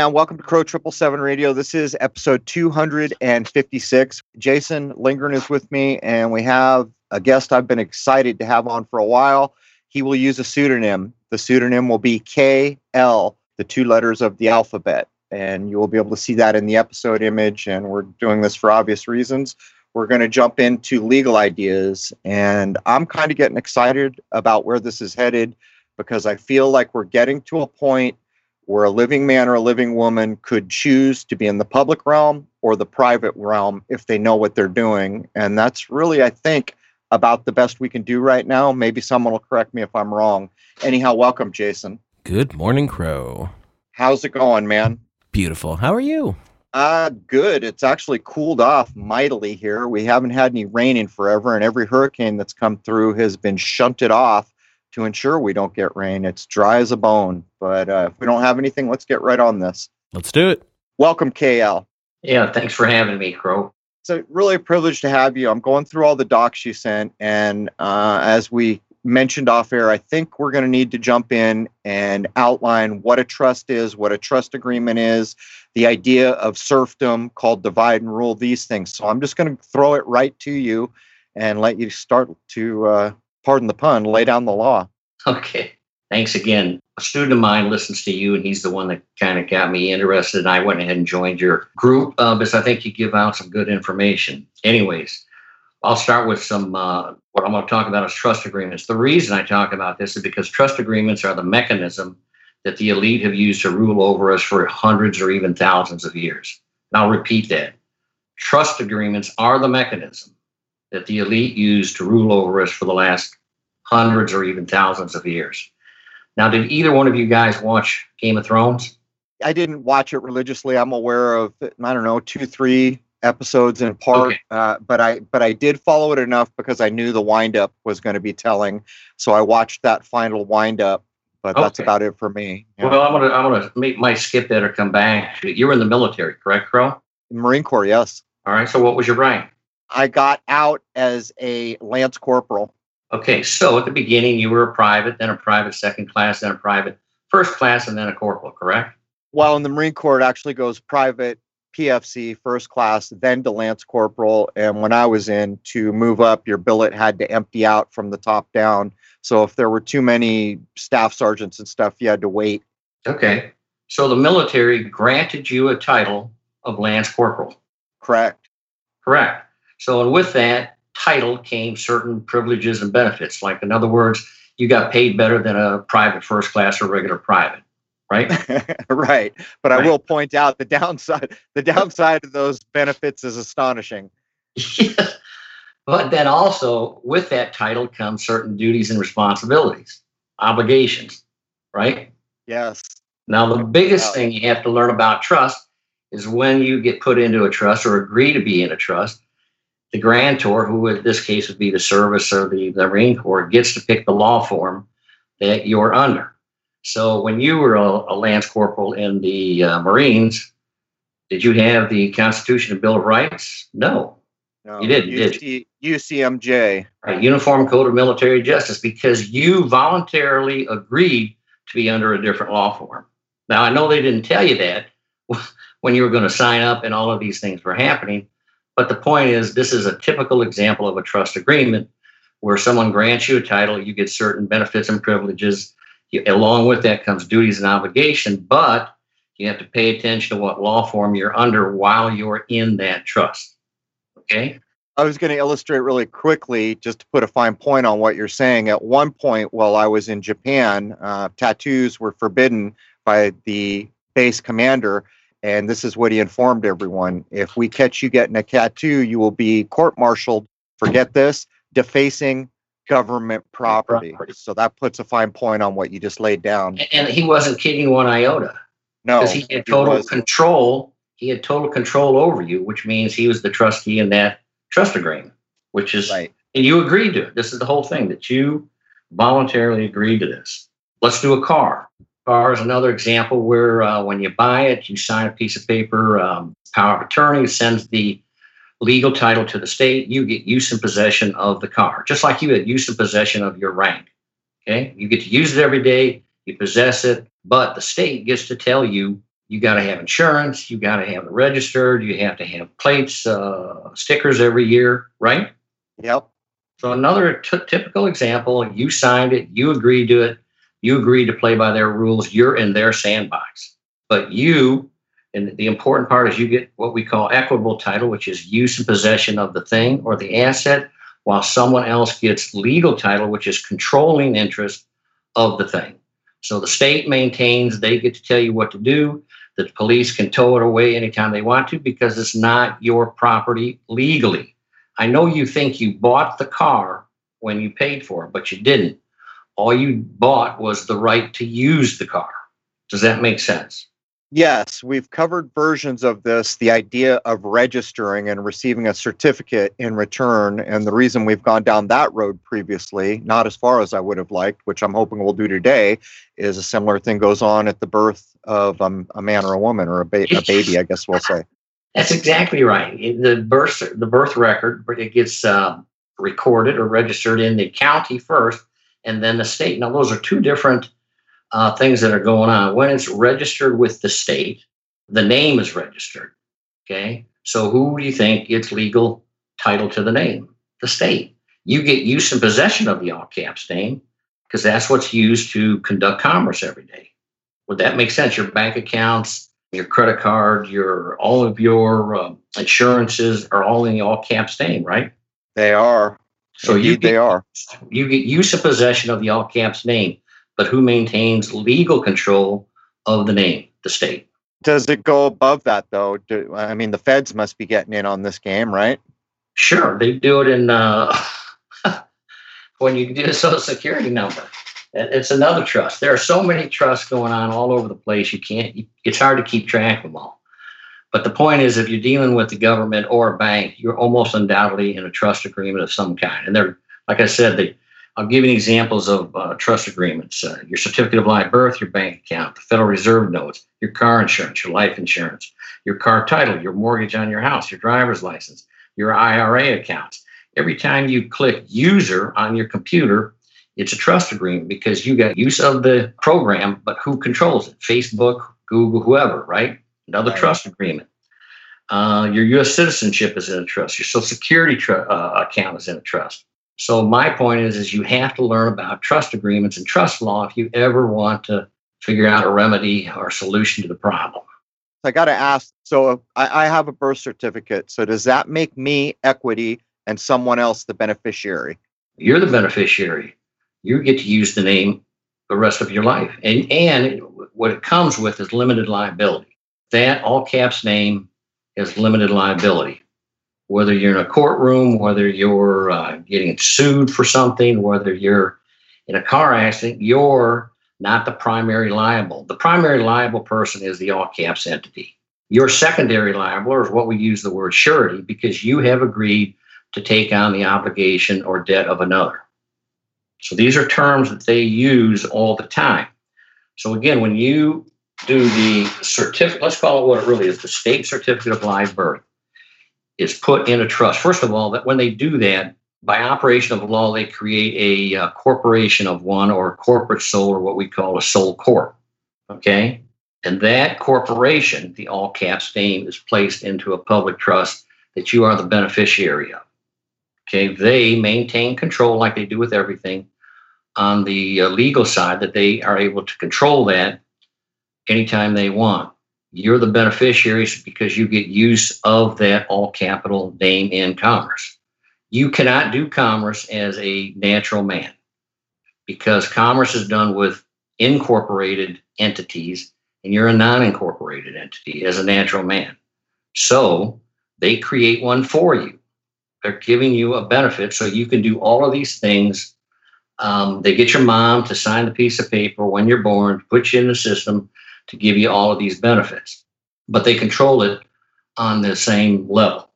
Man. Welcome to Crow Triple Seven Radio. This is episode 256. Jason Lingren is with me, and we have a guest I've been excited to have on for a while. He will use a pseudonym. The pseudonym will be KL, the two letters of the alphabet. And you will be able to see that in the episode image. And we're doing this for obvious reasons. We're going to jump into legal ideas. And I'm kind of getting excited about where this is headed because I feel like we're getting to a point where a living man or a living woman could choose to be in the public realm or the private realm if they know what they're doing. And that's really, I think, about the best we can do right now. Maybe someone will correct me if I'm wrong. Anyhow, welcome, Jason. Good morning, Crow. How's it going, man? Beautiful. How are you? Uh, good. It's actually cooled off mightily here. We haven't had any rain in forever, and every hurricane that's come through has been shunted off to ensure we don't get rain. It's dry as a bone. But uh, if we don't have anything, let's get right on this. Let's do it. Welcome, KL. Yeah, thanks for having me, Crow. It's a really a privilege to have you. I'm going through all the docs you sent, and uh, as we mentioned off air, I think we're going to need to jump in and outline what a trust is, what a trust agreement is, the idea of serfdom called divide and rule, these things. So I'm just going to throw it right to you and let you start to, uh, pardon the pun, lay down the law. Okay. Thanks again. A student of mine listens to you, and he's the one that kind of got me interested. And I went ahead and joined your group uh, because I think you give out some good information. Anyways, I'll start with some. Uh, what I'm going to talk about is trust agreements. The reason I talk about this is because trust agreements are the mechanism that the elite have used to rule over us for hundreds or even thousands of years. And I'll repeat that. Trust agreements are the mechanism that the elite used to rule over us for the last hundreds or even thousands of years. Now, did either one of you guys watch Game of Thrones? I didn't watch it religiously. I'm aware of I don't know two, three episodes in part, okay. uh, but I but I did follow it enough because I knew the windup was going to be telling. So I watched that final windup. But okay. that's about it for me. Yeah. Well, I'm gonna I'm gonna make my skip that or come back. You were in the military, correct, Crow? Marine Corps, yes. All right. So what was your rank? I got out as a lance corporal. Okay, so at the beginning you were a private, then a private second class, then a private first class, and then a corporal, correct? Well, in the Marine Corps, it actually goes private, PFC, first class, then to lance corporal. And when I was in, to move up, your billet had to empty out from the top down. So if there were too many staff sergeants and stuff, you had to wait. Okay. So the military granted you a title of lance corporal. Correct. Correct. So, and with that, title came certain privileges and benefits. Like, in other words, you got paid better than a private first class or regular private, right? right. But right. I will point out the downside. The downside of those benefits is astonishing. But then also with that title comes certain duties and responsibilities, obligations, right? Yes. Now, the biggest thing you have to learn about trust is when you get put into a trust or agree to be in a trust, the grantor, who in this case would be the service or the, the Marine Corps, gets to pick the law form that you're under. So when you were a, a lance corporal in the uh, Marines, did you have the Constitution and Bill of Rights? No, no you didn't. UC, did you? UCMJ, right? Uniform Code of Military Justice, because you voluntarily agreed to be under a different law form. Now I know they didn't tell you that when you were going to sign up and all of these things were happening, but the point is, this is a typical example of a trust agreement where someone grants you a title, you get certain benefits and privileges. You, along with that comes duties and obligation, but you have to pay attention to what law form you're under while you're in that trust. Okay? I was going to illustrate really quickly, just to put a fine point on what you're saying. At one point, while I was in Japan, uh, tattoos were forbidden by the base commander. And this is what he informed everyone. If we catch you getting a tattoo, you will be court martialed. Forget this defacing government property. So that puts a fine point on what you just laid down. And he wasn't kidding one iota. No. Because he had total he control. He had total control over you, which means he was the trustee in that trust agreement, which is, right. and you agreed to it. This is the whole thing that you voluntarily agreed to this. Let's do a car car is another example where uh, when you buy it, you sign a piece of paper, um, power of attorney sends the legal title to the state. You get use and possession of the car, just like you had use and possession of your rank. Okay, you get to use it every day. you possess it, but the state gets to tell you you got to have insurance, you got to have it registered, you have to have plates, uh, stickers every year, right? Yep. So another t- typical example: you signed it, you agreed to it, you agree to play by their rules. You're in their sandbox, but you. And the important part is you get what we call equitable title, which is use and possession of the thing or the asset, while someone else gets legal title, which is controlling interest of the thing. So the state maintains they get to tell you what to do. The police can tow it away anytime they want to because it's not your property legally. I know you think you bought the car when you paid for it, but you didn't. All you bought was the right to use the car. Does that make sense? Yes, we've covered versions of this, the idea of registering and receiving a certificate in return. And the reason we've gone down that road previously, not as far as I would have liked, which I'm hoping we'll do today, is a similar thing goes on at the birth of um, a man or a woman or a, ba- a baby, I guess we'll say. That's exactly right. The birth, the birth record, it gets uh, recorded or registered in the county first, and then the state. Now, those are two different uh, things that are going on. When it's registered with the state, the name is registered. Okay. So who do you think gets legal title to the name? The state. You get use and possession of the all caps name because that's what's used to conduct commerce every day. Would that make sense? Your bank accounts, your credit card, your all of your uh, insurances are all in the all caps name, right? They are. So you get, they are. You get use and possession of the all caps name but who maintains legal control of the name, the state. Does it go above that though? Do, I mean, the feds must be getting in on this game, right? Sure, they do it in uh, when you do a social security number. It's another trust. There are so many trusts going on all over the place. You can't. It's hard to keep track of them all. But the point is, if you're dealing with the government or a bank, you're almost undoubtedly in a trust agreement of some kind. And they're, like I said, they I'll give you examples of uh, trust agreements uh, your certificate of live birth, your bank account, the Federal Reserve notes, your car insurance, your life insurance, your car title, your mortgage on your house, your driver's license, your IRA accounts. Every time you click user on your computer, it's a trust agreement because you got use of the program, but who controls it? Facebook, Google, whoever, right? Another right. trust agreement. Uh, your U.S. citizenship is in a trust. Your Social Security tr- uh, account is in a trust. So my point is, is you have to learn about trust agreements and trust law if you ever want to figure out a remedy or solution to the problem. I got to ask. So I, I have a birth certificate. So does that make me equity and someone else the beneficiary? You're the beneficiary. You get to use the name the rest of your life, and and what it comes with is limited liability. That all caps name is limited liability whether you're in a courtroom, whether you're uh, getting sued for something, whether you're in a car accident, you're not the primary liable. The primary liable person is the all caps entity. Your secondary liable is what we use the word surety because you have agreed to take on the obligation or debt of another. So these are terms that they use all the time. So again, when you do the certificate, let's call it what it really is the state certificate of live birth is put in a trust. First of all, that when they do that, by operation of law, they create a, uh, corporation of one or a corporate sole, or what we call a sole corp. Okay. And that corporation, the all caps name, is placed into a public trust that you are the beneficiary of. Okay. They maintain control like they do with everything on the uh, legal side, that they are able to control that anytime they want you're the beneficiaries because you get use of that all capital name in commerce. You cannot do commerce as a natural man because commerce is done with incorporated entities and you're a non incorporated entity as a natural man. So they create one for you. They're giving you a benefit so you can do all of these things. Um, they get your mom to sign the piece of paper when you're born, put you in the system to give you all of these benefits, but they control it on the same level.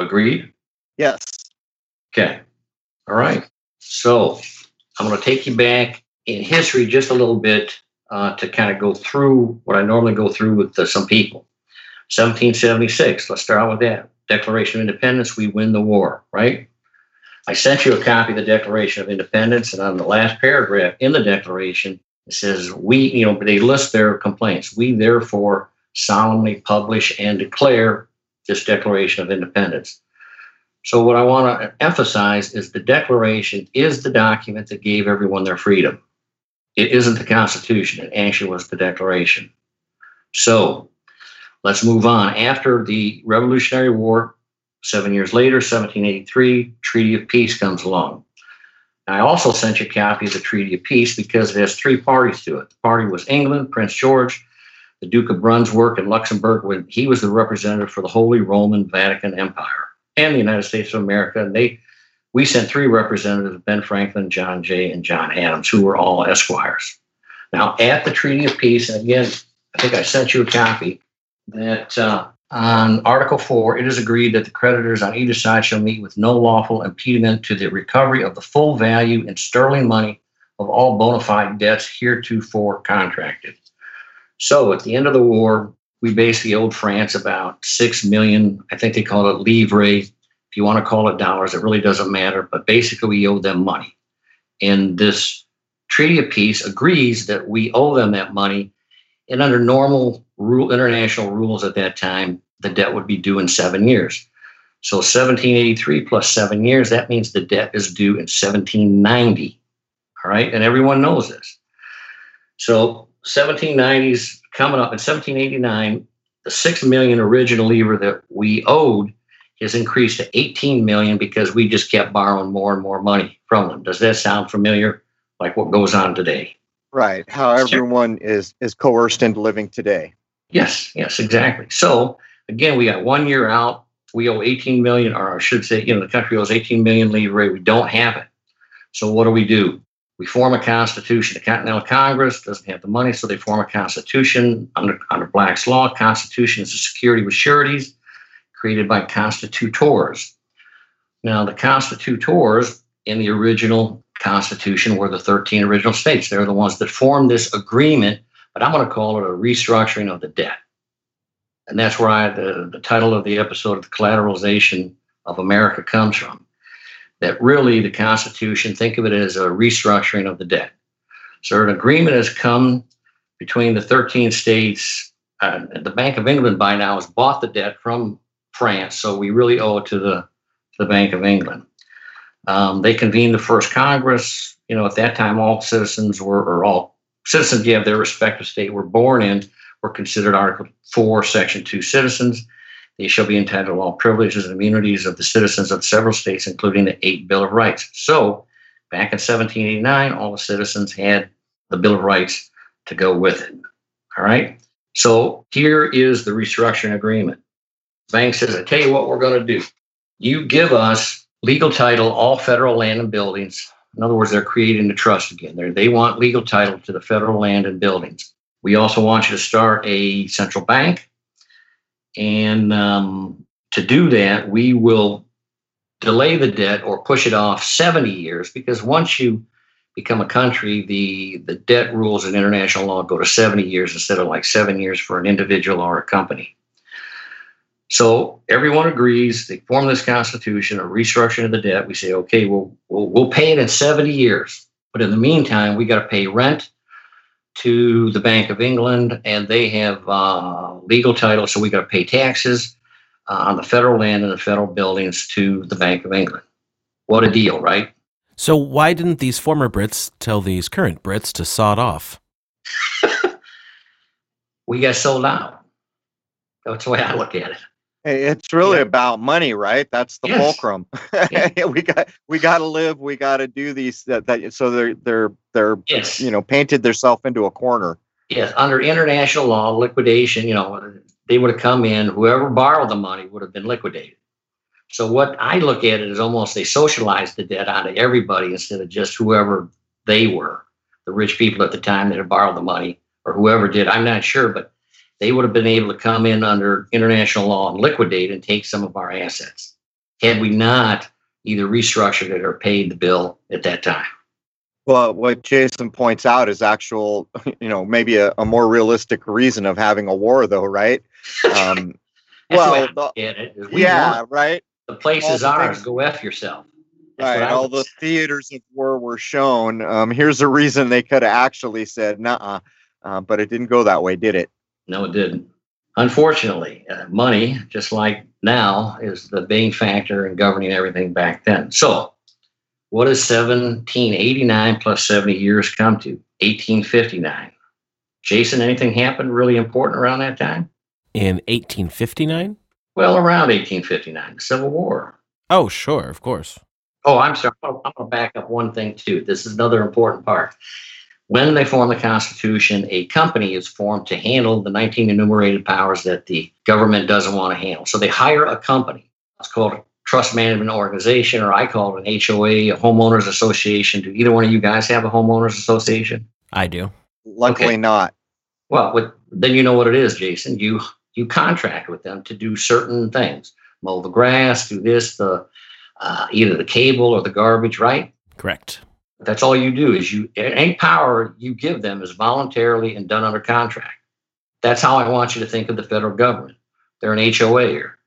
Agreed? Yes. Okay. All right. So I'm going to take you back in history just a little bit uh, to kind of go through what I normally go through with uh, some people. 1776, let's start with that. Declaration of Independence, we win the war, right? I sent you a copy of the Declaration of Independence, and on the last paragraph in the Declaration, It says, We, you know, they list their complaints. We therefore solemnly publish and declare this Declaration of Independence. So, what I want to emphasize is the Declaration is the document that gave everyone their freedom. It isn't the Constitution, it actually was the Declaration. So, let's move on. After the Revolutionary War, seven years later, 1783, Treaty of Peace comes along. I also sent you a copy of the Treaty of Peace because it has three parties to it. The party was England, Prince George, the Duke of Brunswick, and Luxembourg, when he was the representative for the Holy Roman Vatican Empire and the United States of America. And they, we sent three representatives: Ben Franklin, John Jay, and John Adams, who were all esquires. Now, at the Treaty of Peace, and again, I think I sent you a copy. That uh, on Article 4, it is agreed that the creditors on either side shall meet with no lawful impediment to the recovery of the full value in sterling money of all bona fide debts heretofore contracted. So at the end of the war, we basically owed France about six million. I think they call it livre. If you want to call it dollars, it really doesn't matter. But basically, we owed them money. And this Treaty of Peace agrees that we owe them that money. And under normal rule, international rules at that time, the debt would be due in seven years. So 1783 plus seven years, that means the debt is due in 1790. All right. And everyone knows this. So 1790s coming up in 1789, the six million original livre that we owed has increased to 18 million because we just kept borrowing more and more money from them. Does that sound familiar? Like what goes on today? Right. How everyone is is coerced into living today. Yes, yes, exactly. So again, we got one year out. We owe 18 million, or I should say, you know, the country owes 18 million livre. We don't have it. So what do we do? We form a constitution. The Continental Congress doesn't have the money, so they form a constitution under, under Black's law. Constitution is a security with sureties created by constitutors. Now, the constitutors in the original Constitution were the 13 original states. They're the ones that formed this agreement, but I'm going to call it a restructuring of the debt. And that's where I, the, the title of the episode of the collateralization of America comes from that really the Constitution, think of it as a restructuring of the debt. So an agreement has come between the 13 states. Uh, the Bank of England by now has bought the debt from France, so we really owe it to the, the Bank of England. Um, they convened the first Congress. You know, at that time, all citizens were, or all citizens, yeah, of their respective state were born in, were considered Article 4, Section 2 citizens. They shall be entitled to all privileges and immunities of the citizens of several states, including the Eighth Bill of Rights. So, back in 1789, all the citizens had the Bill of Rights to go with it. All right. So, here is the restructuring agreement. Bank says, I tell you what we're going to do. You give us legal title, all federal land and buildings. In other words, they're creating the trust again. They're, they want legal title to the federal land and buildings. We also want you to start a central bank and um, to do that, we will delay the debt or push it off 70 years because once you become a country, the, the debt rules in international law go to 70 years instead of like seven years for an individual or a company. So everyone agrees. They form this constitution, a restructuring of the debt. We say, okay, we'll, we'll, we'll pay it in 70 years. But in the meantime, we got to pay rent to the Bank of England, and they have uh, legal title, so we got to pay taxes uh, on the federal land and the federal buildings to the Bank of England. What a deal, right? So why didn't these former Brits tell these current Brits to sod off? we got sold out. That's the way I look at it. It's really yeah. about money, right? That's the yes. fulcrum. Yeah. we got we got to live. We got to do these. That, that so they're they're they're yes. you know painted themselves into a corner. Yes, under international law, liquidation. You know, they would have come in. Whoever borrowed the money would have been liquidated. So what I look at it is almost they socialized the debt onto everybody instead of just whoever they were, the rich people at the time that had borrowed the money or whoever did. I'm not sure, but they would have been able to come in under international law and liquidate and take some of our assets had we not either restructured it or paid the bill at that time. Well, what Jason points out is actual, you know, maybe a, a more realistic reason of having a war, though, right? Um, well, the, it, yeah, right. The place is ours. Things. Go f yourself. right. All the theaters of war were shown. Um, here's a reason they could have actually said, nah, uh, but it didn't go that way, did it? No, it didn't. Unfortunately, uh, money, just like now, is the main factor in governing everything back then. So, what does 1789 plus 70 years come to? 1859. Jason, anything happened really important around that time? In 1859? Well, around 1859, the Civil War. Oh, sure, of course. Oh, I'm sorry. I'm going to back up one thing, too. This is another important part. When they form the Constitution, a company is formed to handle the 19 enumerated powers that the government doesn't want to handle. So they hire a company. It's called a trust management organization, or I call it an HOA, a homeowners association. Do either one of you guys have a homeowners association? I do. Luckily okay. not. Well, with, then you know what it is, Jason. You you contract with them to do certain things, mow the grass, do this, the uh, either the cable or the garbage, right? Correct. That's all you do is you any power you give them is voluntarily and done under contract. That's how I want you to think of the federal government. They're an HOA or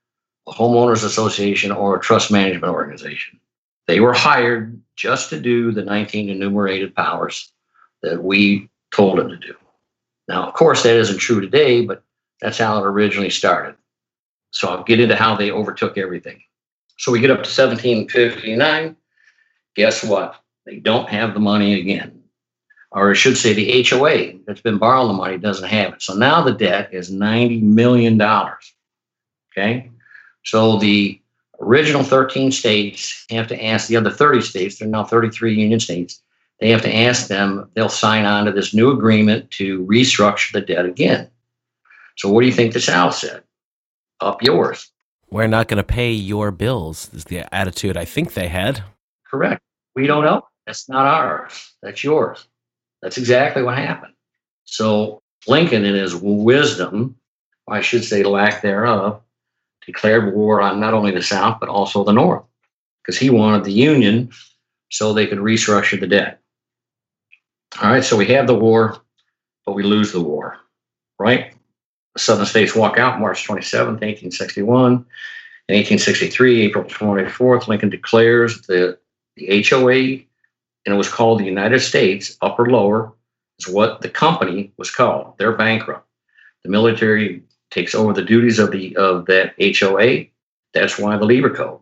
a homeowners association or a trust management organization. They were hired just to do the 19 enumerated powers that we told them to do. Now, of course, that isn't true today, but that's how it originally started. So I'll get into how they overtook everything. So we get up to 1759. Guess what? They don't have the money again. Or I should say, the HOA that's been borrowing the money doesn't have it. So now the debt is $90 million. Okay. So the original 13 states have to ask the other 30 states, they're now 33 union states, they have to ask them, they'll sign on to this new agreement to restructure the debt again. So what do you think the South said? Up yours. We're not going to pay your bills, is the attitude I think they had. Correct. We don't know. That's not ours. That's yours. That's exactly what happened. So Lincoln, in his wisdom, I should say lack thereof, declared war on not only the South, but also the North, because he wanted the Union so they could restructure the debt. All right, so we have the war, but we lose the war, right? The Southern states walk out March 27th, 1861. In 1863, April 24th, Lincoln declares the, the HOA and it was called the United States Upper Lower, is what the company was called. They're bankrupt. The military takes over the duties of the of that HOA. That's why the Lieber Code,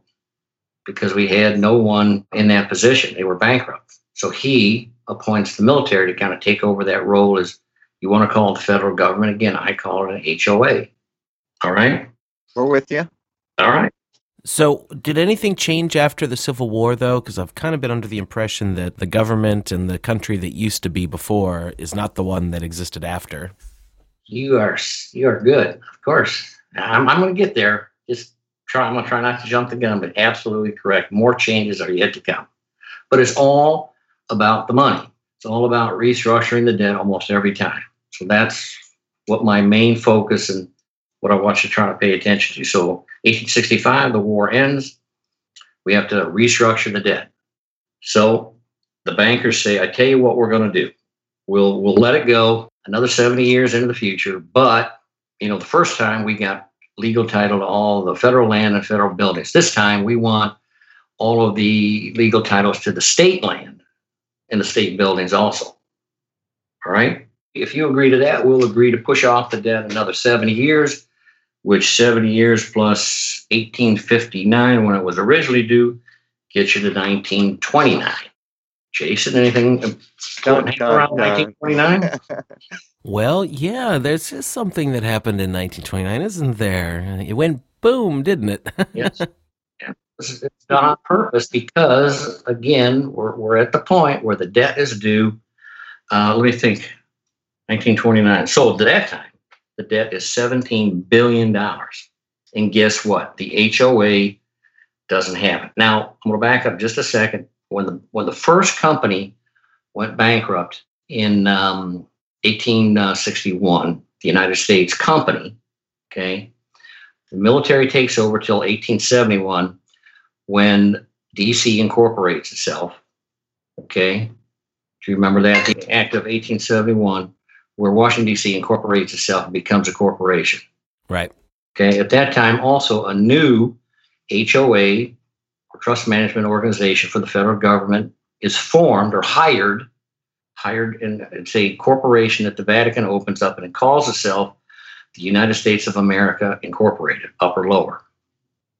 because we had no one in that position. They were bankrupt. So he appoints the military to kind of take over that role as you want to call it the federal government. Again, I call it an HOA. All right. We're with you. All right. So, did anything change after the Civil War, though? Because I've kind of been under the impression that the government and the country that used to be before is not the one that existed after. You are you are good, of course. I'm, I'm going to get there. Just try. I'm going to try not to jump the gun, but absolutely correct. More changes are yet to come. But it's all about the money. It's all about restructuring the debt almost every time. So that's what my main focus and what I want you to try to pay attention to. So 1865, the war ends. We have to restructure the debt. So the bankers say, I tell you what we're going to do. We'll we'll let it go another 70 years into the future. But you know, the first time we got legal title to all the federal land and federal buildings. This time we want all of the legal titles to the state land and the state buildings also. All right. If you agree to that, we'll agree to push off the debt another 70 years which 70 years plus 1859 when it was originally due gets you to 1929. Jason, anything important around 1929? well, yeah, there's just something that happened in 1929, isn't there? It went boom, didn't it? yes. Yeah. It's done on purpose because, again, we're, we're at the point where the debt is due. Uh, let me think. 1929. So at that time, the debt is $17 billion. And guess what? The HOA doesn't have it. Now, I'm going to back up just a second. When the, when the first company went bankrupt in um, 1861, the United States company, okay, the military takes over till 1871 when DC incorporates itself. Okay. Do you remember that? The Act of 1871 where Washington, D.C. incorporates itself and becomes a corporation. Right. Okay. At that time, also a new HOA or trust management organization for the federal government is formed or hired, hired, and it's a corporation that the Vatican opens up and it calls itself the United States of America Incorporated, upper lower.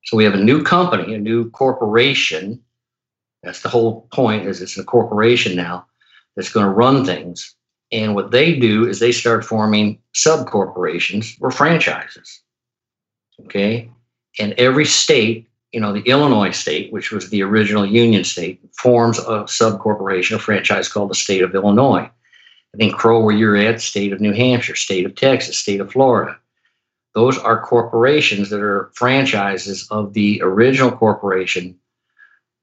So we have a new company, a new corporation. That's the whole point, is it's a corporation now that's going to run things. And what they do is they start forming sub corporations or franchises. Okay. And every state, you know, the Illinois state, which was the original Union state, forms a sub corporation, a franchise called the state of Illinois. I think Crow, where you're at, state of New Hampshire, state of Texas, state of Florida. Those are corporations that are franchises of the original corporation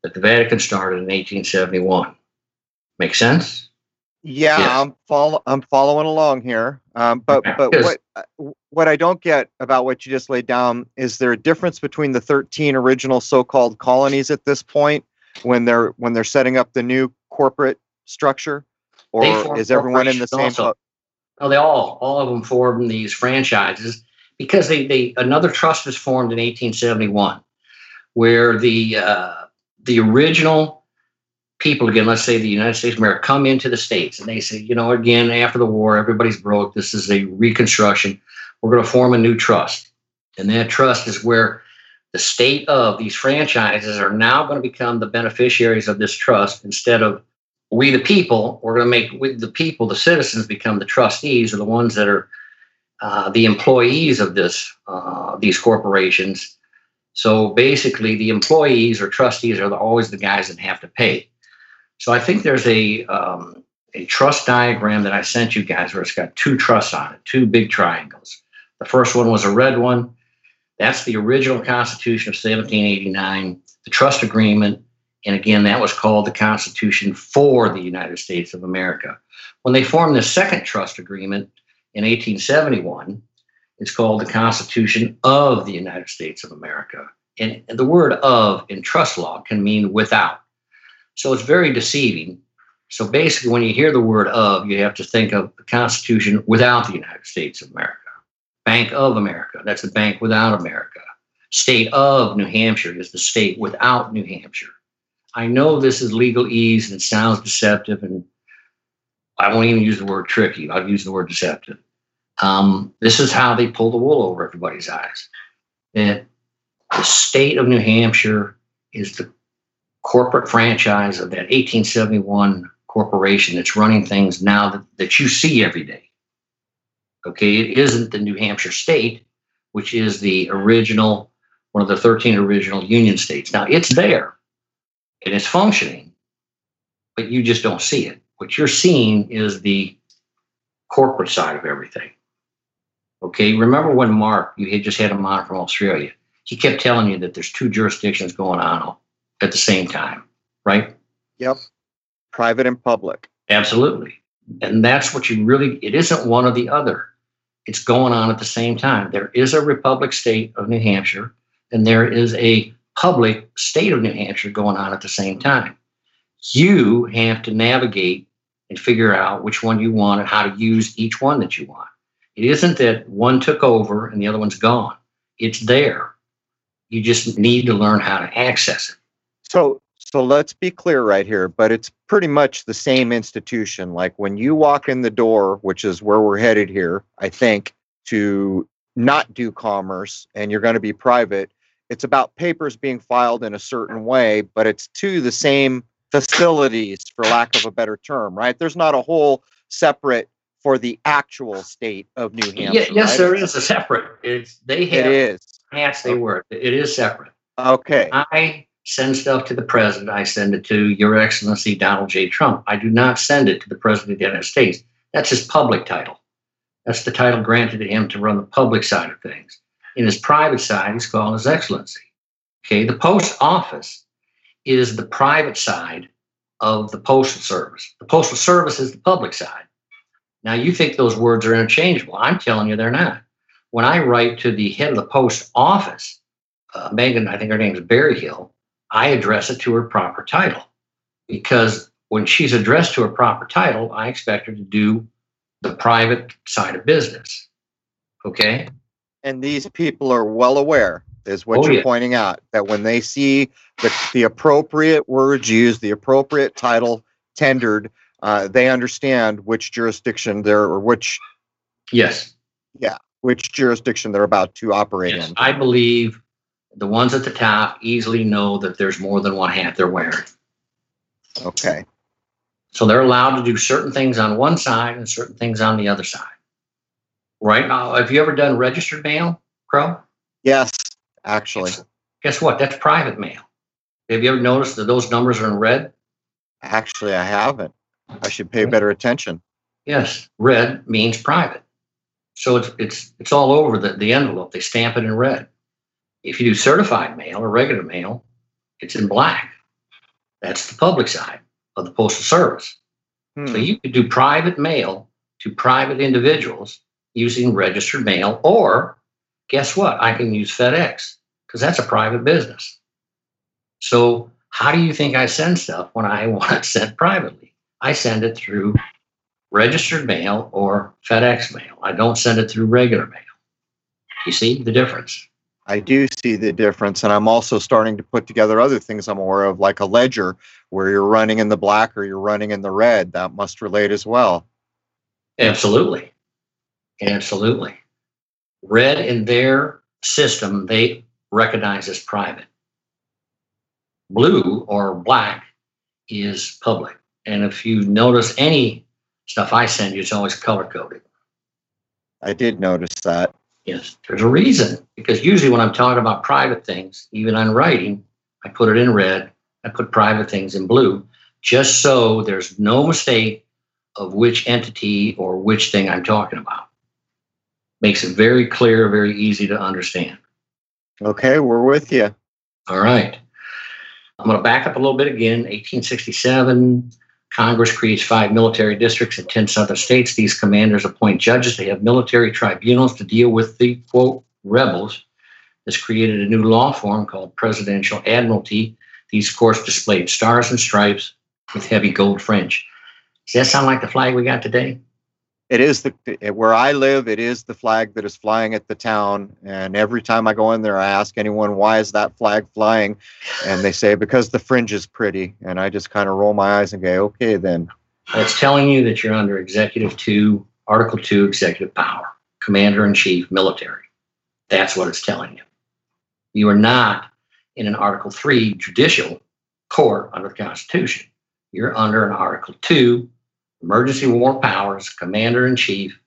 that the Vatican started in 1871. Make sense? Yeah, yes. I'm follow I'm following along here. Um, but but what uh, what I don't get about what you just laid down is there a difference between the 13 original so-called colonies at this point when they're when they're setting up the new corporate structure, or is everyone in the same? Also. They all all of them formed these franchises because they, they another trust was formed in 1871 where the uh, the original people again let's say the united states of america come into the states and they say you know again after the war everybody's broke this is a reconstruction we're going to form a new trust and that trust is where the state of these franchises are now going to become the beneficiaries of this trust instead of we the people we're going to make we, the people the citizens become the trustees or the ones that are uh, the employees of this uh, these corporations. So basically, the employees or trustees are the, always the guys that have to pay. So I think there's a um, a trust diagram that I sent you guys where it's got two trusts on it, two big triangles. The first one was a red one. That's the original Constitution of 1789, the trust agreement. And again, that was called the Constitution for the United States of America. When they formed the second trust agreement, in 1871. It's called the Constitution of the United States of America. And the word of in trust law can mean without. So it's very deceiving. So basically, when you hear the word of, you have to think of the Constitution without the United States of America. Bank of America, that's the bank without America. State of New Hampshire is the state without New Hampshire. I know this is legalese and it sounds deceptive, and I won't even use the word tricky. I'll use the word deceptive. Um, this is how they pull the wool over everybody's eyes. That the state of New Hampshire is the corporate franchise of that 1871 corporation that's running things now that, that you see every day. Okay, it isn't the New Hampshire state, which is the original, one of the 13 original Union states. Now it's there and it's functioning, but you just don't see it. What you're seeing is the corporate side of everything. Okay, remember when Mark, you had just had him on from Australia. He kept telling you that there's two jurisdictions going on at the same time, right? Yep. Private and public. Absolutely. And that's what you really, it isn't one or the other. It's going on at the same time. There is a republic state of New Hampshire, and there is a public state of New Hampshire going on at the same time. You have to navigate and figure out which one you want and how to use each one that you want. It isn't that one took over and the other one's gone. It's there. You just need to learn how to access it. So so let's be clear right here, but it's pretty much the same institution. Like when you walk in the door, which is where we're headed here, I think, to not do commerce and you're going to be private, it's about papers being filed in a certain way, but it's to the same facilities, for lack of a better term, right? There's not a whole separate for the actual state of New Hampshire. Yeah, yes, right? there is a separate. It's they have. It is. Yes, they were. It is separate. Okay. I send stuff to the president. I send it to Your Excellency Donald J. Trump. I do not send it to the president of the United States. That's his public title. That's the title granted to him to run the public side of things. In his private side, he's called His Excellency. Okay. The post office is the private side of the postal service. The postal service is the public side. Now, you think those words are interchangeable. I'm telling you they're not. When I write to the head of the post office, uh, Megan, I think her name is Berryhill, I address it to her proper title because when she's addressed to her proper title, I expect her to do the private side of business. Okay. And these people are well aware is what Oh, you're yeah. pointing out. That when they see the, the appropriate words used, the appropriate title tendered, uh, they understand which jurisdiction they're or which Yes. Yeah. Which jurisdiction they're about to operate Yes. in. I believe the ones at the top easily know that there's more than one hat they're wearing. Okay. So they're allowed to do certain things on one side and certain things on the other side. Right now, have you ever done registered mail, Crow? Yes, actually. Guess what? That's private mail. Have you ever noticed that those numbers are in red? Actually, I haven't. I should pay better attention. Yes, red means private. So it's it's it's all over the, the envelope. They stamp it in red. If you do certified mail or regular mail, it's in black. That's the public side of the postal service. Hmm. So you could do private mail to private individuals using registered mail, or guess what? I can use FedEx because that's a private business. So how do you think I send stuff when I want it sent privately? I send it through registered mail or FedEx mail. I don't send it through regular mail. You see the difference? I do see the difference, and I'm also starting to put together other things I'm aware of, like a ledger where you're running in the black or you're running in the red. That must relate as well. Absolutely. Absolutely. Red in their system, they recognize as private. Blue or black is public. And if you notice any stuff I send you, it's always color coded. I did notice that. Yes, there's a reason. Because usually when I'm talking about private things, even on writing, I put it in red, I put private things in blue, just so there's no mistake of which entity or which thing I'm talking about. Makes it very clear, very easy to understand. Okay, we're with you. All right. I'm going to back up a little bit again. 1867, Congress creates five military districts in 10 southern states. These commanders appoint judges. They have military tribunals to deal with the quote rebels. This created a new law form called presidential admiralty. These courts displayed stars and stripes with heavy gold fringe. Does that sound like the flag we got today? It is the where I live. It is the flag that is flying at the town, and every time I go in there, I ask anyone why is that flag flying, and they say because the fringe is pretty, and I just kind of roll my eyes and go, okay, then. It's telling you that you're under Executive 2, Article 2, Executive Power, Commander in Chief, Military. That's what it's telling you. You are not in an Article 3 judicial court under the Constitution. You're under an Article 2 Emergency War Powers, Commander in Chief,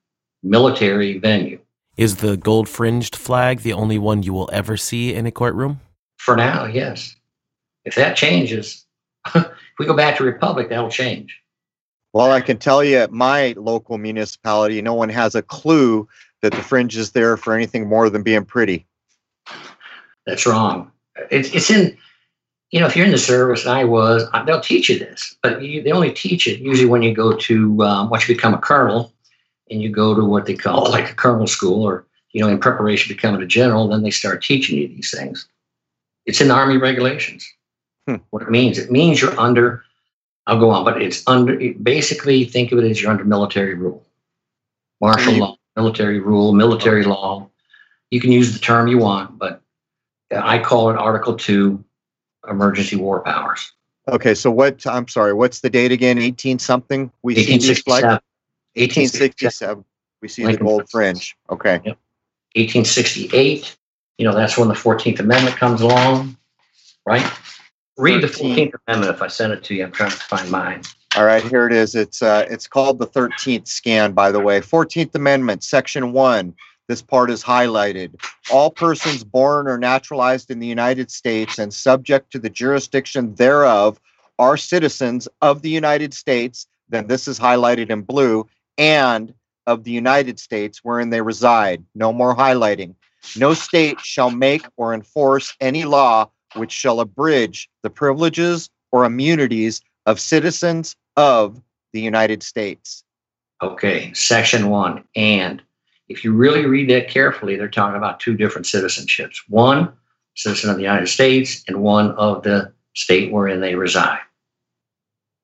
Military Venue. Is the gold fringed flag the only one you will ever see in a courtroom? For now, yes. If that changes, if we go back to Republic, that'll change. Well, I can tell you at my local municipality, no one has a clue that the fringe is there for anything more than being pretty. That's wrong. It's, it's in, you know, if you're in the service, and I was, they'll teach you this, but you, they only teach it usually when you go to, um, once you become a colonel and you go to what they call like a colonel school or, you know, in preparation to becoming a general, then they start teaching you these things. It's in the Army regulations. Hmm. What it means, it means you're under, I'll go on, but it's under, it basically think of it as you're under military rule, martial You- law, military rule, military law. You can use the term you want, but I call it Article 2 Emergency War Powers. Okay, so what? I'm sorry. What's the date again? 18 something. We see these 1867. 1867. We see the Lincoln gold Fringe. Okay. 1868. You know, that's when the 14th Amendment comes along, right? Read the 14th Amendment if I send it to you. I'm trying to find mine. All right, here it is. It's uh, it's called the 13th scan, by the way. 14th Amendment, Section 1. This part is highlighted. All persons born or naturalized in the United States and subject to the jurisdiction thereof are citizens of the United States. Then this is highlighted in blue and of the United States wherein they reside. No more highlighting. No state shall make or enforce any law which shall abridge the privileges or immunities of citizens of the United States. Okay, Section 1. And if you really read that carefully, they're talking about two different citizenships one, citizen of the United States, and one of the state wherein they reside.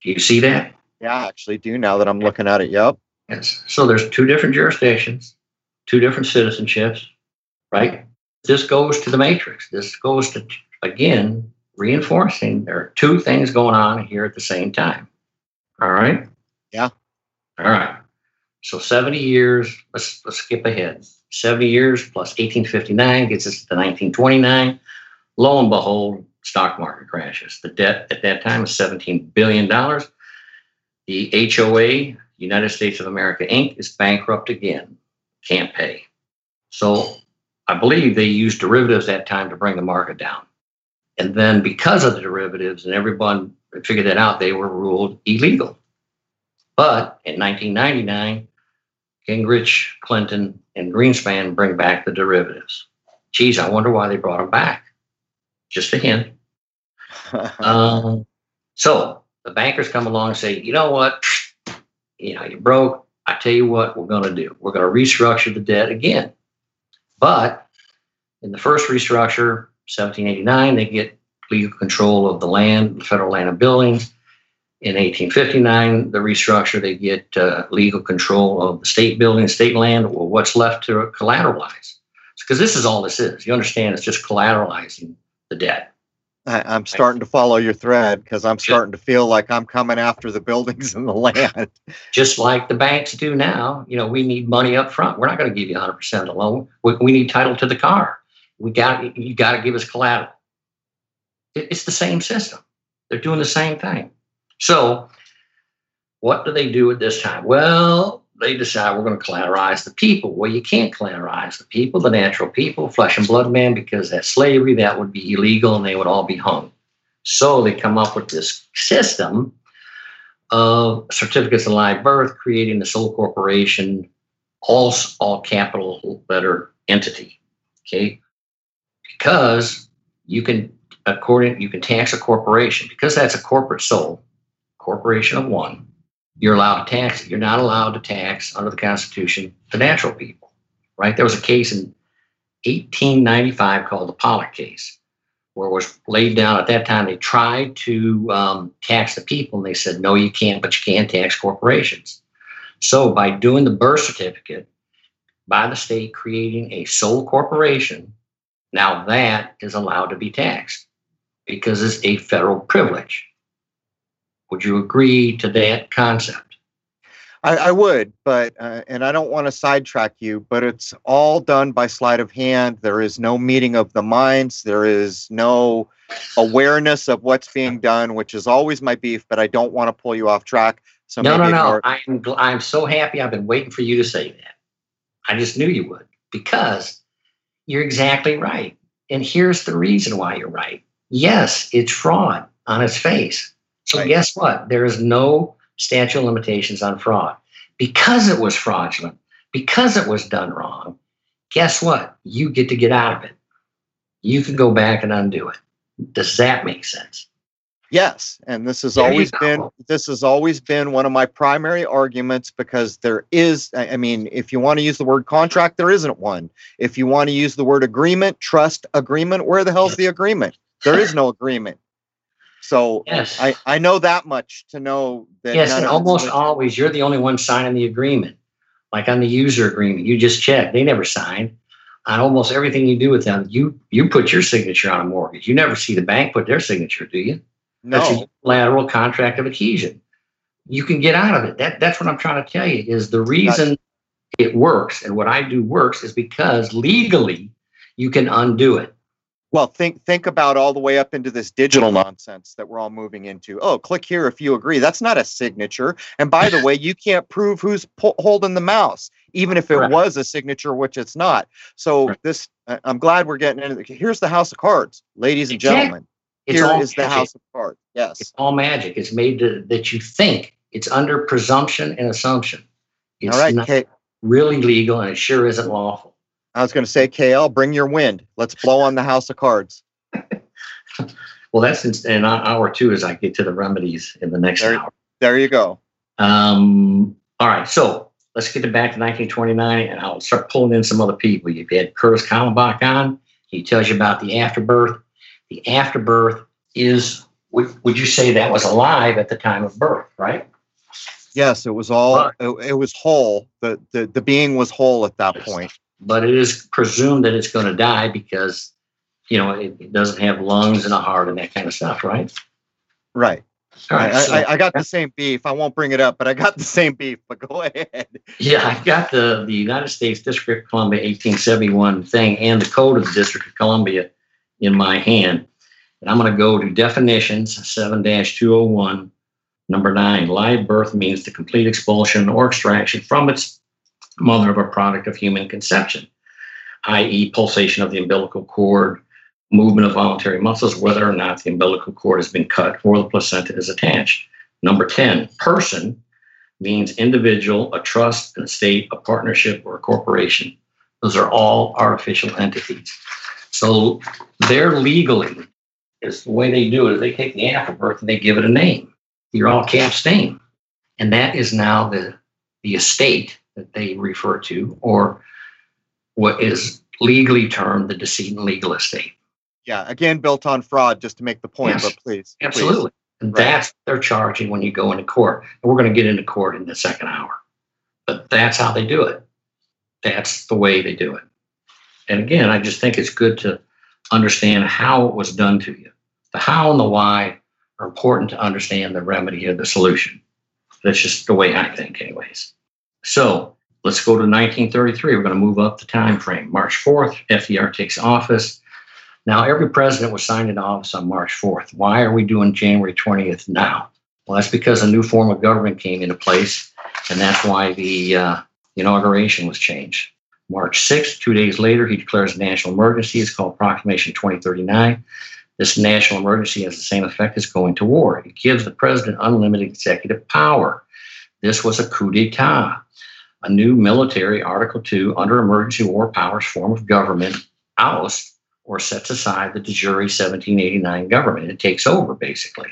Do you see that? Yeah, I actually do now that I'm looking at it. Yep. Yes. So there's two different jurisdictions, two different citizenships, right? this goes to the matrix. This goes to again reinforcing there are two things going on here at the same time. All right. Yeah. All right. So 70 years, let's, let's skip ahead. 70 years plus 1859 gets us to 1929. Lo and behold, stock market crashes. The debt at that time was $17 billion. The HOA, United States of America Inc., is bankrupt again, can't pay. So I believe they used derivatives that time to bring the market down. And then because of the derivatives and everyone figured that out, they were ruled illegal. But in 1999, Gingrich, Clinton, and Greenspan bring back the derivatives. Geez, I wonder why they brought them back. Just a hint. um, so the bankers come along and say, you know what? You know, you're broke. I tell you what, we're going to do. We're going to restructure the debt again. But in the first restructure, 1789, they get legal control of the land, the federal land and buildings. In 1859, the restructure, they get uh, legal control of the state building, state land, or what's left to collateralize. Because this is all this is. You understand, it's just collateralizing the debt. I, am starting to follow your thread because I'm starting to feel like I'm coming after the buildings and the land. Just like the banks do now. You know, we need money up front. We're not going to give you 100% of the loan. We, we need title to the car. We got you got to give us collateral. It, it's the same system. They're doing the same thing. So, what do they do at this time? Well, they decide we're going to collateralize the people. Well, you can't collateralize the people, the natural people, flesh and blood man, because that's slavery. That would be illegal and they would all be hung. So they come up with this system of certificates of live birth, creating the sole corporation, all, all capital letter entity. Okay. Because you can, according, you can tax a corporation because that's a corporate soul, corporation of one you're allowed to tax. You're not allowed to tax under the Constitution the natural people, right? There was a case in 1895 called the Pollock case, where it was laid down at that time. They tried to um, tax the people, and they said, no, you can't, but you can tax corporations. So by doing the birth certificate by the state creating a sole corporation, now that is allowed to be taxed because it's a federal privilege. Would you agree to that concept? I, I would, but uh, and I don't want to sidetrack you, but it's all done by sleight of hand. There is no meeting of the minds. There is no awareness of what's being done, which is always my beef. But I don't want to pull you off track. So no, no, no. I'm I'm so happy. I've been waiting for you to say that. I just knew you would because you're exactly right. And here's the reason why you're right. Yes, it's fraud on its face. So right. guess what? There is no statute of limitations on fraud. Because it was fraudulent, because it was done wrong, guess what? You get to get out of it. You can go back and undo it. Does that make sense? Yes, and this has there always been this has always been one of my primary arguments because there is I mean if you want to use the word contract there isn't one. If you want to use the word agreement, trust agreement, where the hell's the agreement? There is no agreement. So yes. I, I know that much to know that. Yes, and almost always you're the only one signing the agreement. Like on the user agreement, you just check. They never sign. On almost everything you do with them, you you put your signature on a mortgage. You never see the bank put their signature, do you? No. That's a lateral contract of adhesion. You can get out of it. That that's what I'm trying to tell you is the reason it works and what I do works is because legally you can undo it. Well, think think about all the way up into this digital nonsense that we're all moving into. Oh, click here if you agree. That's not a signature. And by the way, you can't prove who's po- holding the mouse, even if it was a signature, which it's not. So this, I'm glad we're getting into. The, here's the house of cards, ladies and gentlemen. It's Here is the house of cards. Yes, it's all magic. It's made to, that you think. It's under presumption and assumption. It's all right, not Kate. really legal, and it sure isn't lawful. I was going to say, KL, bring your wind. Let's blow on the house of cards. well, that's in, in hour two as I get to the remedies in the next there, hour. There you go. Um, all right. So let's get it back to 1929 and I'll start pulling in some other people. You've had Curtis Kallenbach on. He tells you about the afterbirth. The afterbirth is, would, would you say that was alive at the time of birth, right? Yes, it was all, it, it was whole. The, the, the being was whole at that point but it is presumed that it's going to die because you know it, it, doesn't have lungs and a heart and that kind of stuff, right? Right. All right. I, so, I, I, got the same beef. I won't bring it up, but I got the same beef. But go ahead. Yeah, I got the the United States District of Columbia 1871 thing and the Code of the District of Columbia in my hand, and I'm going to go to definitions 7-201. Number nine, live birth means the complete expulsion or extraction from its mother of a product of human conception, i.e., pulsation of the umbilical cord, movement of voluntary muscles, whether or not the umbilical cord has been cut or the placenta is attached. Number 10, person means individual, a trust, an estate, a partnership, or a corporation. Those are all artificial entities. So they're legally, is the way they do it is they take the afterbirth and they give it a name, your all caps name. And that is now the, the estate that they refer to, or what is legally termed the decedent legal estate. Yeah, again, built on fraud, just to make the point, yes, but please. Absolutely. Please. And right. that's they're charging when you go into court. And we're going to get into court in the second hour. But that's how they do it. That's the way they do it. And again, I just think it's good to understand how it was done to you. The how and the why are important to understand the remedy or the solution. That's just the way I think, anyways. So let's go to 1933. We're going to move up the time frame. March 4th, FDR takes office. Now, every president was signed into office on March 4th. Why are we doing January 20th now? Well, that's because a new form of government came into place, and that's why the uh, inauguration was changed. March 6th, two days later, he declares a national emergency. It's called Proclamation 2039. This national emergency has the same effect as going to war. It gives the president unlimited executive power. This was a coup d'etat a new military Article 2 under emergency war powers form of government ousts or sets aside the de jure 1789 government. It takes over, basically.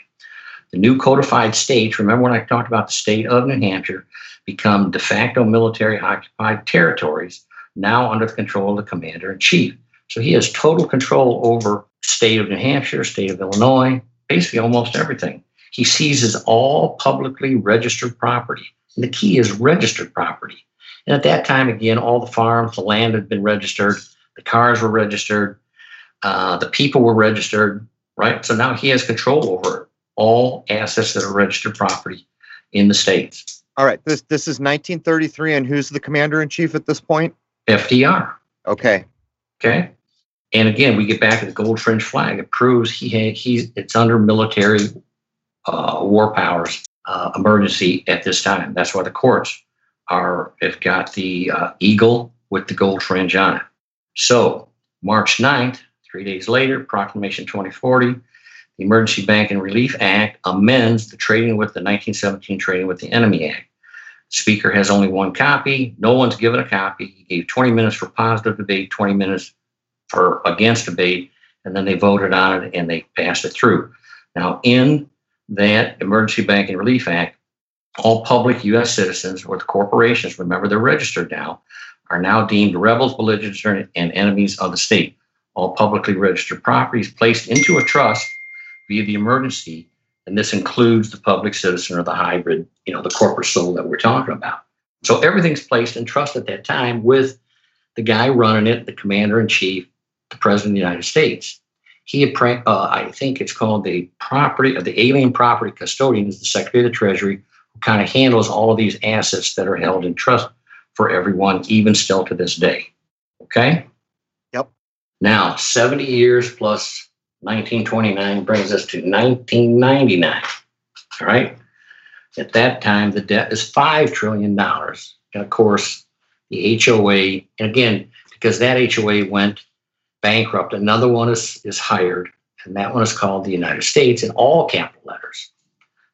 The new codified states, remember when I talked about the state of New Hampshire, become de facto military occupied territories now under the control of the commander in chief. So he has total control over state of New Hampshire, state of Illinois, basically almost everything. He seizes all publicly registered property. And the key is registered property. And at that time, again, all the farms, the land had been registered, the cars were registered, uh, the people were registered, right? So now he has control over all assets that are registered property in the states. All right. This this is 1933, and who's the commander in chief at this point? FDR. Okay. Okay. And again, we get back to the gold fringe flag. It proves he he's it's under military uh, war powers uh, emergency at this time. That's why the courts are have got the uh, eagle with the gold fringe on it. So March 9th, three days later, Proclamation 2040, the Emergency Bank and Relief Act amends the Trading with the 1917 Trading with the Enemy Act. Speaker has only one copy. No one's given a copy. He gave 20 minutes for positive debate, 20 minutes for against debate, and then they voted on it and they passed it through. Now, in that Emergency Banking Relief Act, all public U.S. citizens or the corporations, remember they're registered now, are now deemed rebels, belligerents, and enemies of the state. All publicly registered properties placed into a trust via the emergency, and this includes the public citizen or the hybrid, you know, the corporate soul that we're talking about. So everything's placed in trust at that time with the guy running it, the commander in chief, the president of the United States he, uh, I think it's called the property, of the alien property custodian is the Secretary of the Treasury, who kind of handles all of these assets that are held in trust for everyone, even still to this day. Okay. Yep. Now, 70 years plus 1929 brings us to 1999. All right. At that time, the debt is $5 trillion. And of course, the HOA, and again, because that HOA went bankrupt. Another one is, is hired, and that one is called the United States in all capital letters.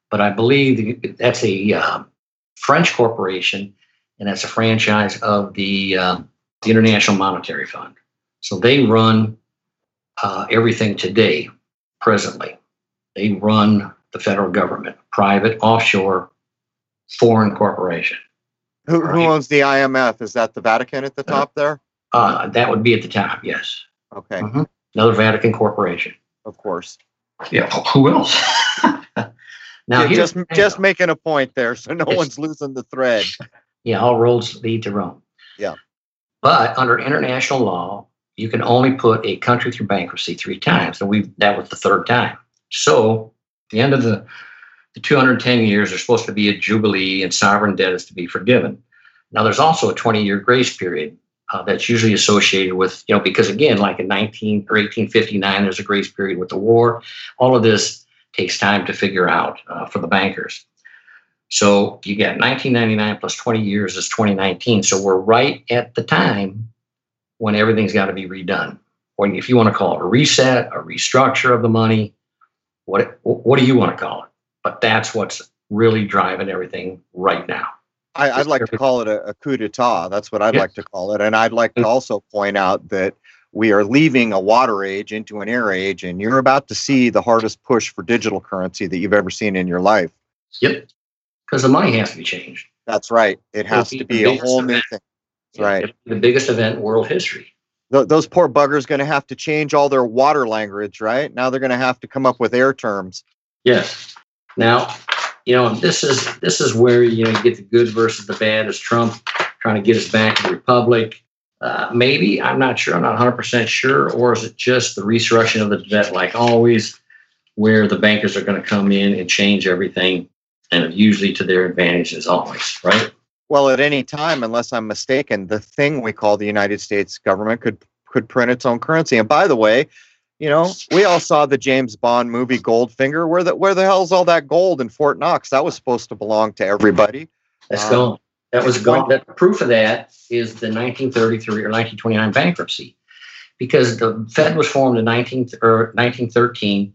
But I believe that's a um, French corporation, and that's a franchise of the, uh, the International Monetary Fund. So they run uh, everything today, presently. They run the federal government, private, offshore, foreign corporation. Who, right? who owns the IMF? Is that the Vatican at the uh, top there? Uh, that would be at the top, yes. Okay. Mm-hmm. Another Vatican corporation. Of course. Yeah. Who else? now, yeah, just just making a point there, so no one's losing the thread. Yeah, all roads lead to Rome. Yeah. But under international law, you can only put a country through bankruptcy three times. And we that was the third time. So at the end of the, the 210 years, are supposed to be a jubilee and sovereign debt is to be forgiven. Now, there's also a 20 year grace period uh, that's usually associated with, you know, because again, like in 19 or 1859, there's a grace period with the war. All of this takes time to figure out uh, for the bankers. So you get 1999 plus 20 years is 2019. So we're right at the time when everything's got to be redone. Or if you want to call it a reset, a restructure of the money, what what do you want to call it? But that's what's really driving everything right now. I, would like to call it a, a, coup d'etat. That's what I'd yes. like to call it. And I'd like to also point out that we are leaving a water age into an air age, and you're about to see the hardest push for digital currency that you've ever seen in your life. Yep. Because the money has to be changed. That's right. It has to be a whole new thing. Yeah, right. The biggest event in world history. Th- those poor buggers going to have to change all their water language, right? Now they're going to have to come up with air terms. Yes. Now, you know, this is this is where you know you get the good versus the bad. Is Trump trying to get us back in the republic? Uh, maybe I'm not sure. I'm not 100 percent sure, or is it just the resurrection of the debt, like always, where the bankers are going to come in and change everything, and usually to their advantage as always, right? Well, at any time, unless I'm mistaken, the thing we call the United States government could could print its own currency. And by the way, you know, we all saw the James Bond movie Goldfinger. Where the where the hell's all that gold in Fort Knox? That was supposed to belong to everybody. That's um, gone. That was gone. That proof of that is the 1933 or 1929 bankruptcy, because the Fed was formed in 19 or 1913.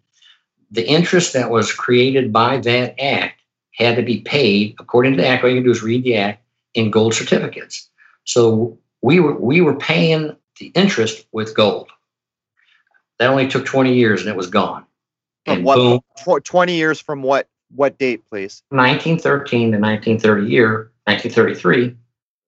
The interest that was created by that act had to be paid according to the act. All you can do is read the act in gold certificates. So we were we were paying the interest with gold. That only took 20 years and it was gone. And what, boom, 20 years from what what date, please? 1913 to 1930 year, 1933,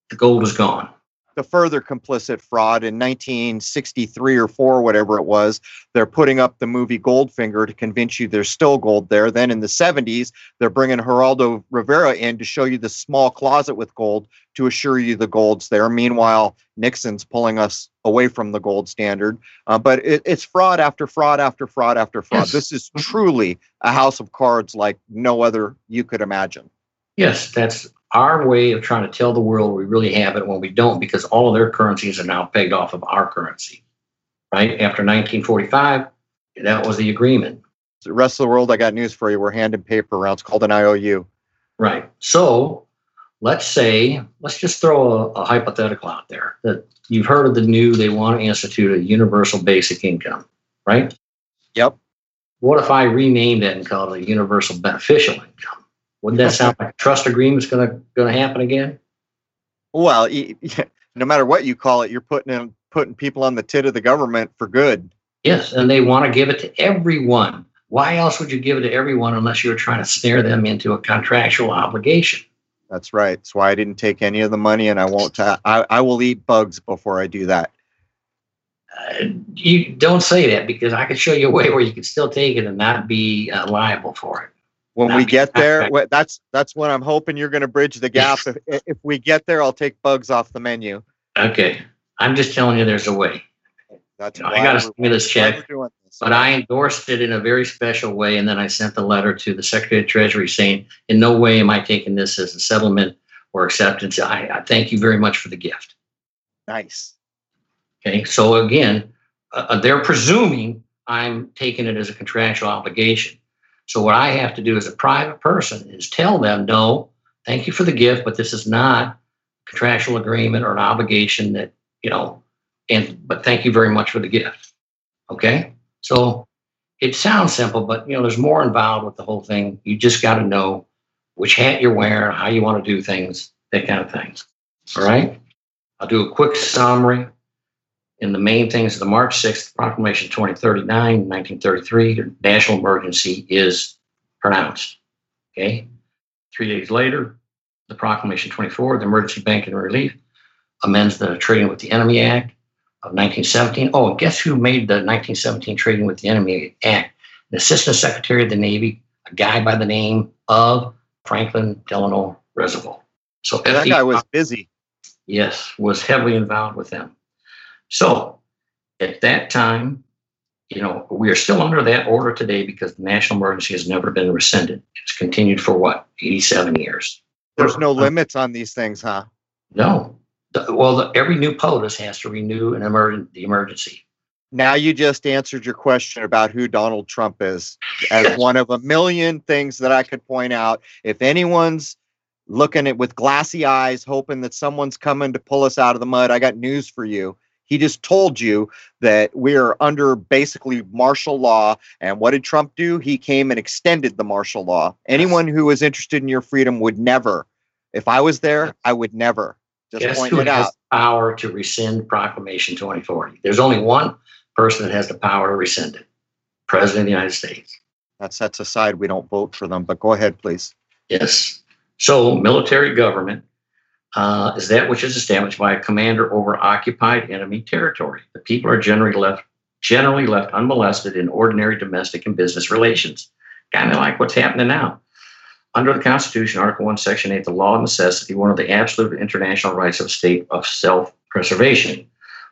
the gold was gone the further complicit fraud in 1963 or 4 whatever it was they're putting up the movie goldfinger to convince you there's still gold there. Then in the 70s they're bringing geraldo rivera in to show you the small closet with gold to assure you the gold's there. Meanwhile nixon's pulling us away from the gold standard. Uh, but it, it's fraud after fraud after fraud after fraud. Yes. this is truly a house of cards like no other you could imagine. Yes that's our way of trying to tell the world we really have it when we don't, because all of their currencies are now pegged off of our currency. Right after 1945, that was the agreement. The rest of the world, I got news for you. We're handing paper around. It's called an IOU. Right. So let's say, let's just throw a, a hypothetical out there that you've heard of the new, they want to institute a universal basic income, right? Yep. What if I rename that and call it a universal beneficial income? Wouldn't that sound like a trust agreement's going to going to happen again? Well, no matter what you call it, you're putting in, putting people on the tit of the government for good. Yes, and they want to give it to everyone. Why else would you give it to everyone unless you were trying to snare them into a contractual obligation? That's right. That's why I didn't take any of the money, and I won't. I will eat bugs before I do that. Uh, you don't say that because I could show you a way where you can still take it and not be uh, liable for it when we get there that's that's when i'm hoping you're going to bridge the gap. If, if we get there i'll take bugs off the menu. Okay. I'm just telling you there's a way. That's you know, i got a stimulus check but i endorsed it in a very special way and then i sent the letter to the secretary of treasury saying in no way am i taking this as a settlement or acceptance. I, I thank you very much for the gift. Nice. Okay so again uh, uh they're presuming i'm taking it as a contractual obligation so what I have to do as a private person is tell them, no, thank you for the gift, but this is not a contractual agreement or an obligation that, you know, and but thank you very much for the gift. Okay? So it sounds simple, but you know, there's more involved with the whole thing. You just got to know which hat you're wearing, how you want to do things, that kind of things. All right? I'll do a quick summary in the main things, the March 6th Proclamation 2039, 1933, the national emergency is pronounced. Okay. Three days later, the Proclamation 24, the Emergency Banking Relief, amends the Trading with the Enemy Act of 1917. Oh, and guess who made the 1917 Trading with the Enemy Act? The Assistant Secretary of the Navy, a guy by the name of Franklin Delano Roosevelt. So that guy was busy. Yes, was heavily involved with them. So at that time, you know, we are still under that order today because the national emergency has never been rescinded. It's continued for what, 87 years. There's no limits on these things, huh? No. Well, the, every new POTUS has to renew an emerg- the emergency. Now you just answered your question about who Donald Trump is as one of a million things that I could point out. If anyone's looking at with glassy eyes, hoping that someone's coming to pull us out of the mud, I got news for you. He just told you that we are under basically martial law. And what did Trump do? He came and extended the martial law. Anyone who is interested in your freedom would never. If I was there, I would never. Just Guess point who it has out. power to rescind Proclamation 2040? There's only one person that has the power to rescind it President of the United States. That sets aside we don't vote for them. But go ahead, please. Yes. So, military government uh, is that which is established by a commander over occupied enemy territory. The people are generally left generally left unmolested in ordinary domestic and business relations, kind of like what's happening now. Under the Constitution, Article 1, Section 8, the law of necessity, one of the absolute international rights of a state of self preservation.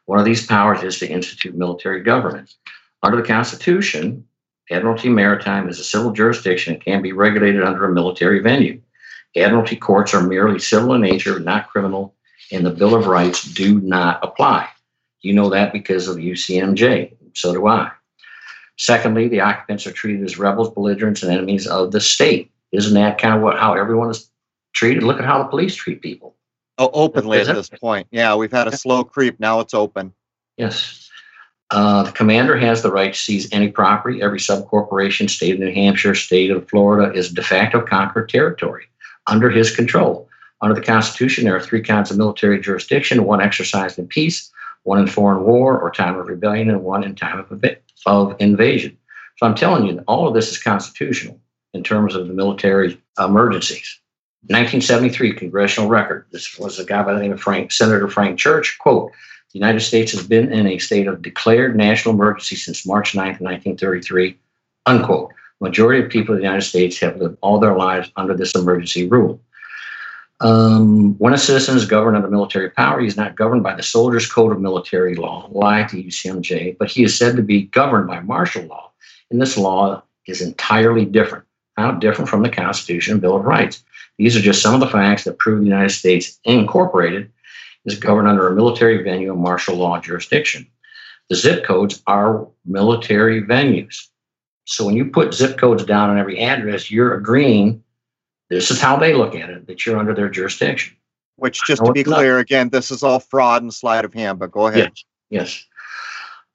One of these powers is to institute military government. Under the Constitution, Admiralty Maritime is a civil jurisdiction and can be regulated under a military venue. Admiralty courts are merely civil in nature, not criminal, and the Bill of Rights do not apply. You know that because of UCMJ. So do I. Secondly, the occupants are treated as rebels, belligerents, and enemies of the state. Isn't that kind of what how everyone is treated? Look at how the police treat people. Oh, openly at this point. Yeah, we've had a slow creep. Now it's open. Yes. Uh, the commander has the right to seize any property. Every subcorporation, state of New Hampshire, state of Florida, is de facto conquered territory under his control. Under the Constitution, there are three kinds of military jurisdiction one exercised in peace, one in foreign war or time of rebellion, and one in time of, of invasion. So I'm telling you, all of this is constitutional in terms of the military emergencies. 1973 congressional record. This was a guy by the name of Frank, Senator Frank Church. Quote, the United States has been in a state of declared national emergency since March 9th, 1933, unquote. Majority of people in the United States have lived all their lives under this emergency rule. Um, when a citizen is governed under military power, he is not governed by the Soldier's Code of Military Law, like the UCMJ, but he is said to be governed by martial law. And this law is entirely different. How different from the Constitution and Bill of Rights. These are just some of the facts that prove the United States Incorporated is governed under a military venue and martial law jurisdiction. The zip codes are military venues. So when you put zip codes down on every address, you're agreeing this is how they look at it, that you're under their jurisdiction. Which, just to be clear, again, this is all fraud and sleight of hand. But go ahead. Yes. Yes.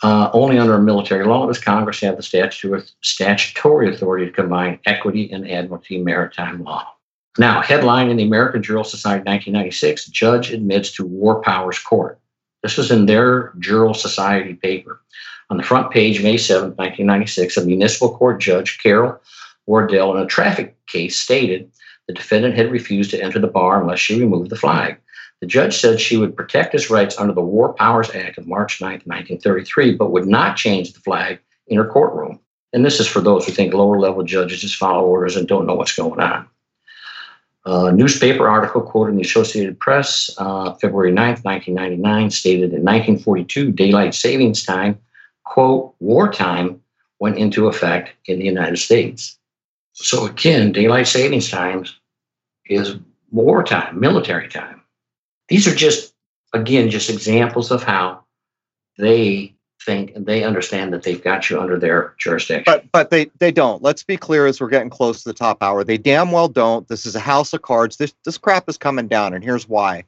Uh, only under a military law does Congress have the statutory, statutory authority to combine equity and admiralty maritime law. Now, headline in the American Juror Society 1996 Judge admits to War Powers Court. This was in their Juror Society paper. On the front page, May 7, 1996, a municipal court judge, Carol Wardell, in a traffic case stated the defendant had refused to enter the bar unless she removed the flag. The judge said she would protect his rights under the War Powers Act of March 9, 1933, but would not change the flag in her courtroom. And this is for those who think lower level judges just follow orders and don't know what's going on. A newspaper article quoted in the Associated Press, uh, February 9th, 1999, stated in 1942, daylight savings time, quote, wartime went into effect in the United States. So again, daylight savings times is wartime, military time. These are just, again, just examples of how they think and they understand that they've got you under their jurisdiction. But but they they don't. Let's be clear as we're getting close to the top hour. They damn well don't. This is a house of cards. This this crap is coming down, and here's why.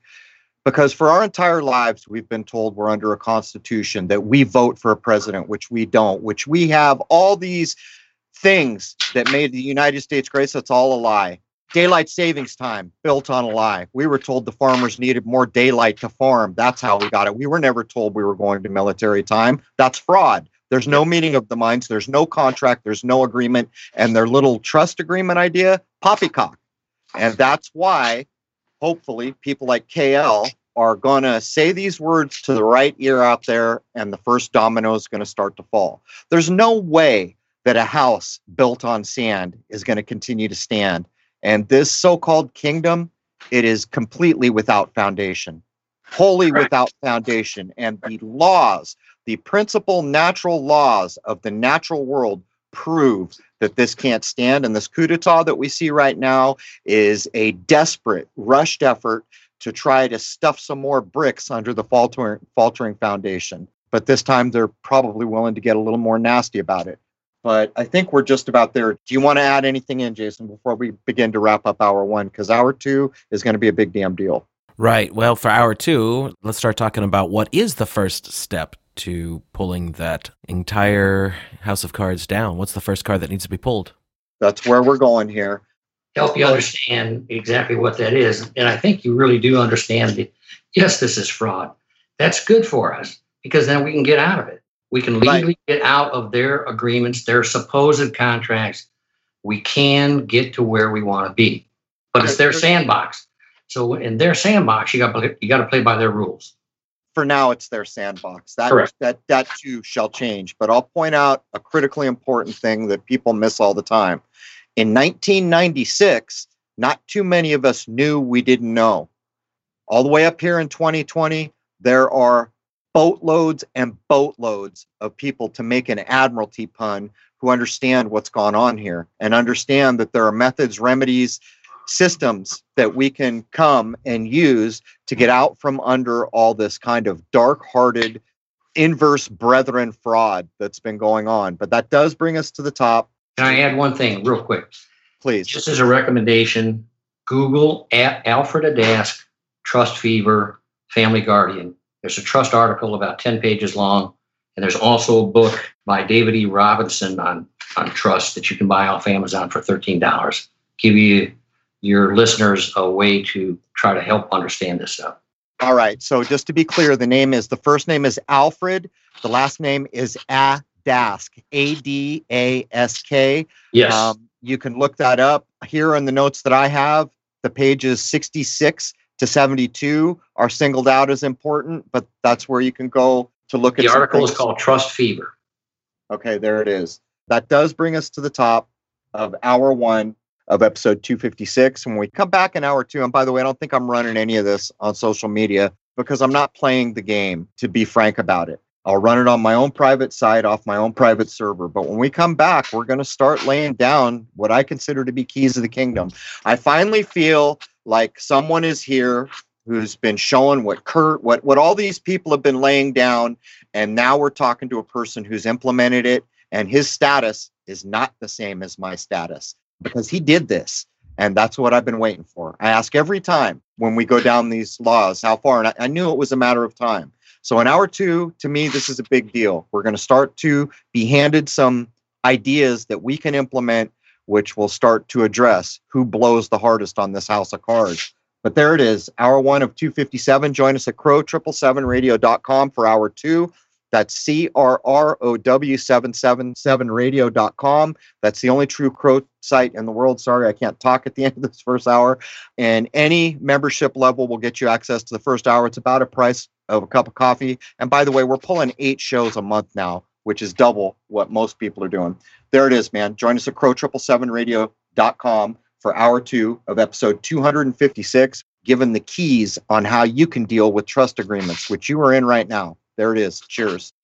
Because for our entire lives, we've been told we're under a constitution that we vote for a president, which we don't, which we have all these things that made the United States great. It's all a lie. Daylight savings time built on a lie. We were told the farmers needed more daylight to farm. That's how we got it. We were never told we were going to military time. That's fraud. There's no meeting of the minds. There's no contract. There's no agreement. And their little trust agreement idea, poppycock. And that's why, hopefully, people like KL are going to say these words to the right ear out there, and the first domino is going to start to fall. There's no way that a house built on sand is going to continue to stand. And this so called kingdom, it is completely without foundation. wholly without foundation. And the laws, the principal natural laws of the natural world prove that this can't stand. And this coup d'etat that we see right now is a desperate, rushed effort to try to stuff some more bricks under the faltering, faltering foundation. But this time they're probably willing to get a little more nasty about it. But I think we're just about there. Do you want to add anything in, Jason, before we begin to wrap up hour one? Because hour two is going to be a big damn deal. Right. Well, for hour two, let's start talking about what is the first step to pulling that entire house of cards down. What's the first card that needs to be pulled? That's where we're going here. Help you understand exactly what that is. And I think you really do understand that, yes, this is fraud. That's good for us because then we can get out of it. We can legally right. get out of their agreements, their supposed contracts. We can get to where we want to be, but it's their sandbox. So in their sandbox, you got you got to play by their rules. For now, it's their sandbox. That Correct. that that too shall change. But I'll point out a critically important thing that people miss all the time. In 1996, not too many of us knew we didn't know. All the way up here in 2020, there are boatloads and boatloads of people to make an admiralty pun who understand what's gone on here and understand that there are methods, remedies, systems that we can come and use to get out from under all this kind of dark hearted, inverse brethren fraud that's been going on. But that does bring us to the top. Can I add one thing real quick? Please. Just as a recommendation, Google at Alfred Adask, Trust Fever, Family Guardian there's a trust article about 10 pages long, and there's also a book by David E. Robinson on, on trust that you can buy off Amazon for $13. Give you your listeners a way to try to help understand this stuff. All right. So just to be clear, the name is the first name is Alfred. The last name is Adask, A D A S K. Yes. Um, you can look that up here in the notes that I have. The page is 66 to 72 are singled out as important, but that's where you can go to look at the article is called Trust Fever. Okay, there it is. That does bring us to the top of hour one of episode 256. When we come back in hour two, and by the way, I don't think I'm running any of this on social media because I'm not playing the game, to be frank about it. I'll run it on my own private site off my own private server. But when we come back, we're going to start laying down what I consider to be keys of the kingdom. I finally feel like someone is here who's been showing what Kurt, what what all these people have been laying down, and now we're talking to a person who's implemented it, and his status is not the same as my status because he did this, and that's what I've been waiting for. I ask every time when we go down these laws how far, and I, I knew it was a matter of time. So in hour two, to me, this is a big deal. We're going to start to be handed some ideas that we can implement which will start to address who blows the hardest on this house of cards. But there it is, hour one of 257. Join us at crow777radio.com for hour two. That's C R R O W 777 radio.com. That's the only true crow site in the world. Sorry, I can't talk at the end of this first hour. And any membership level will get you access to the first hour. It's about a price of a cup of coffee. And by the way, we're pulling eight shows a month now, which is double what most people are doing there it is, man. Join us at crow777radio.com for hour two of episode 256, given the keys on how you can deal with trust agreements, which you are in right now. There it is. Cheers.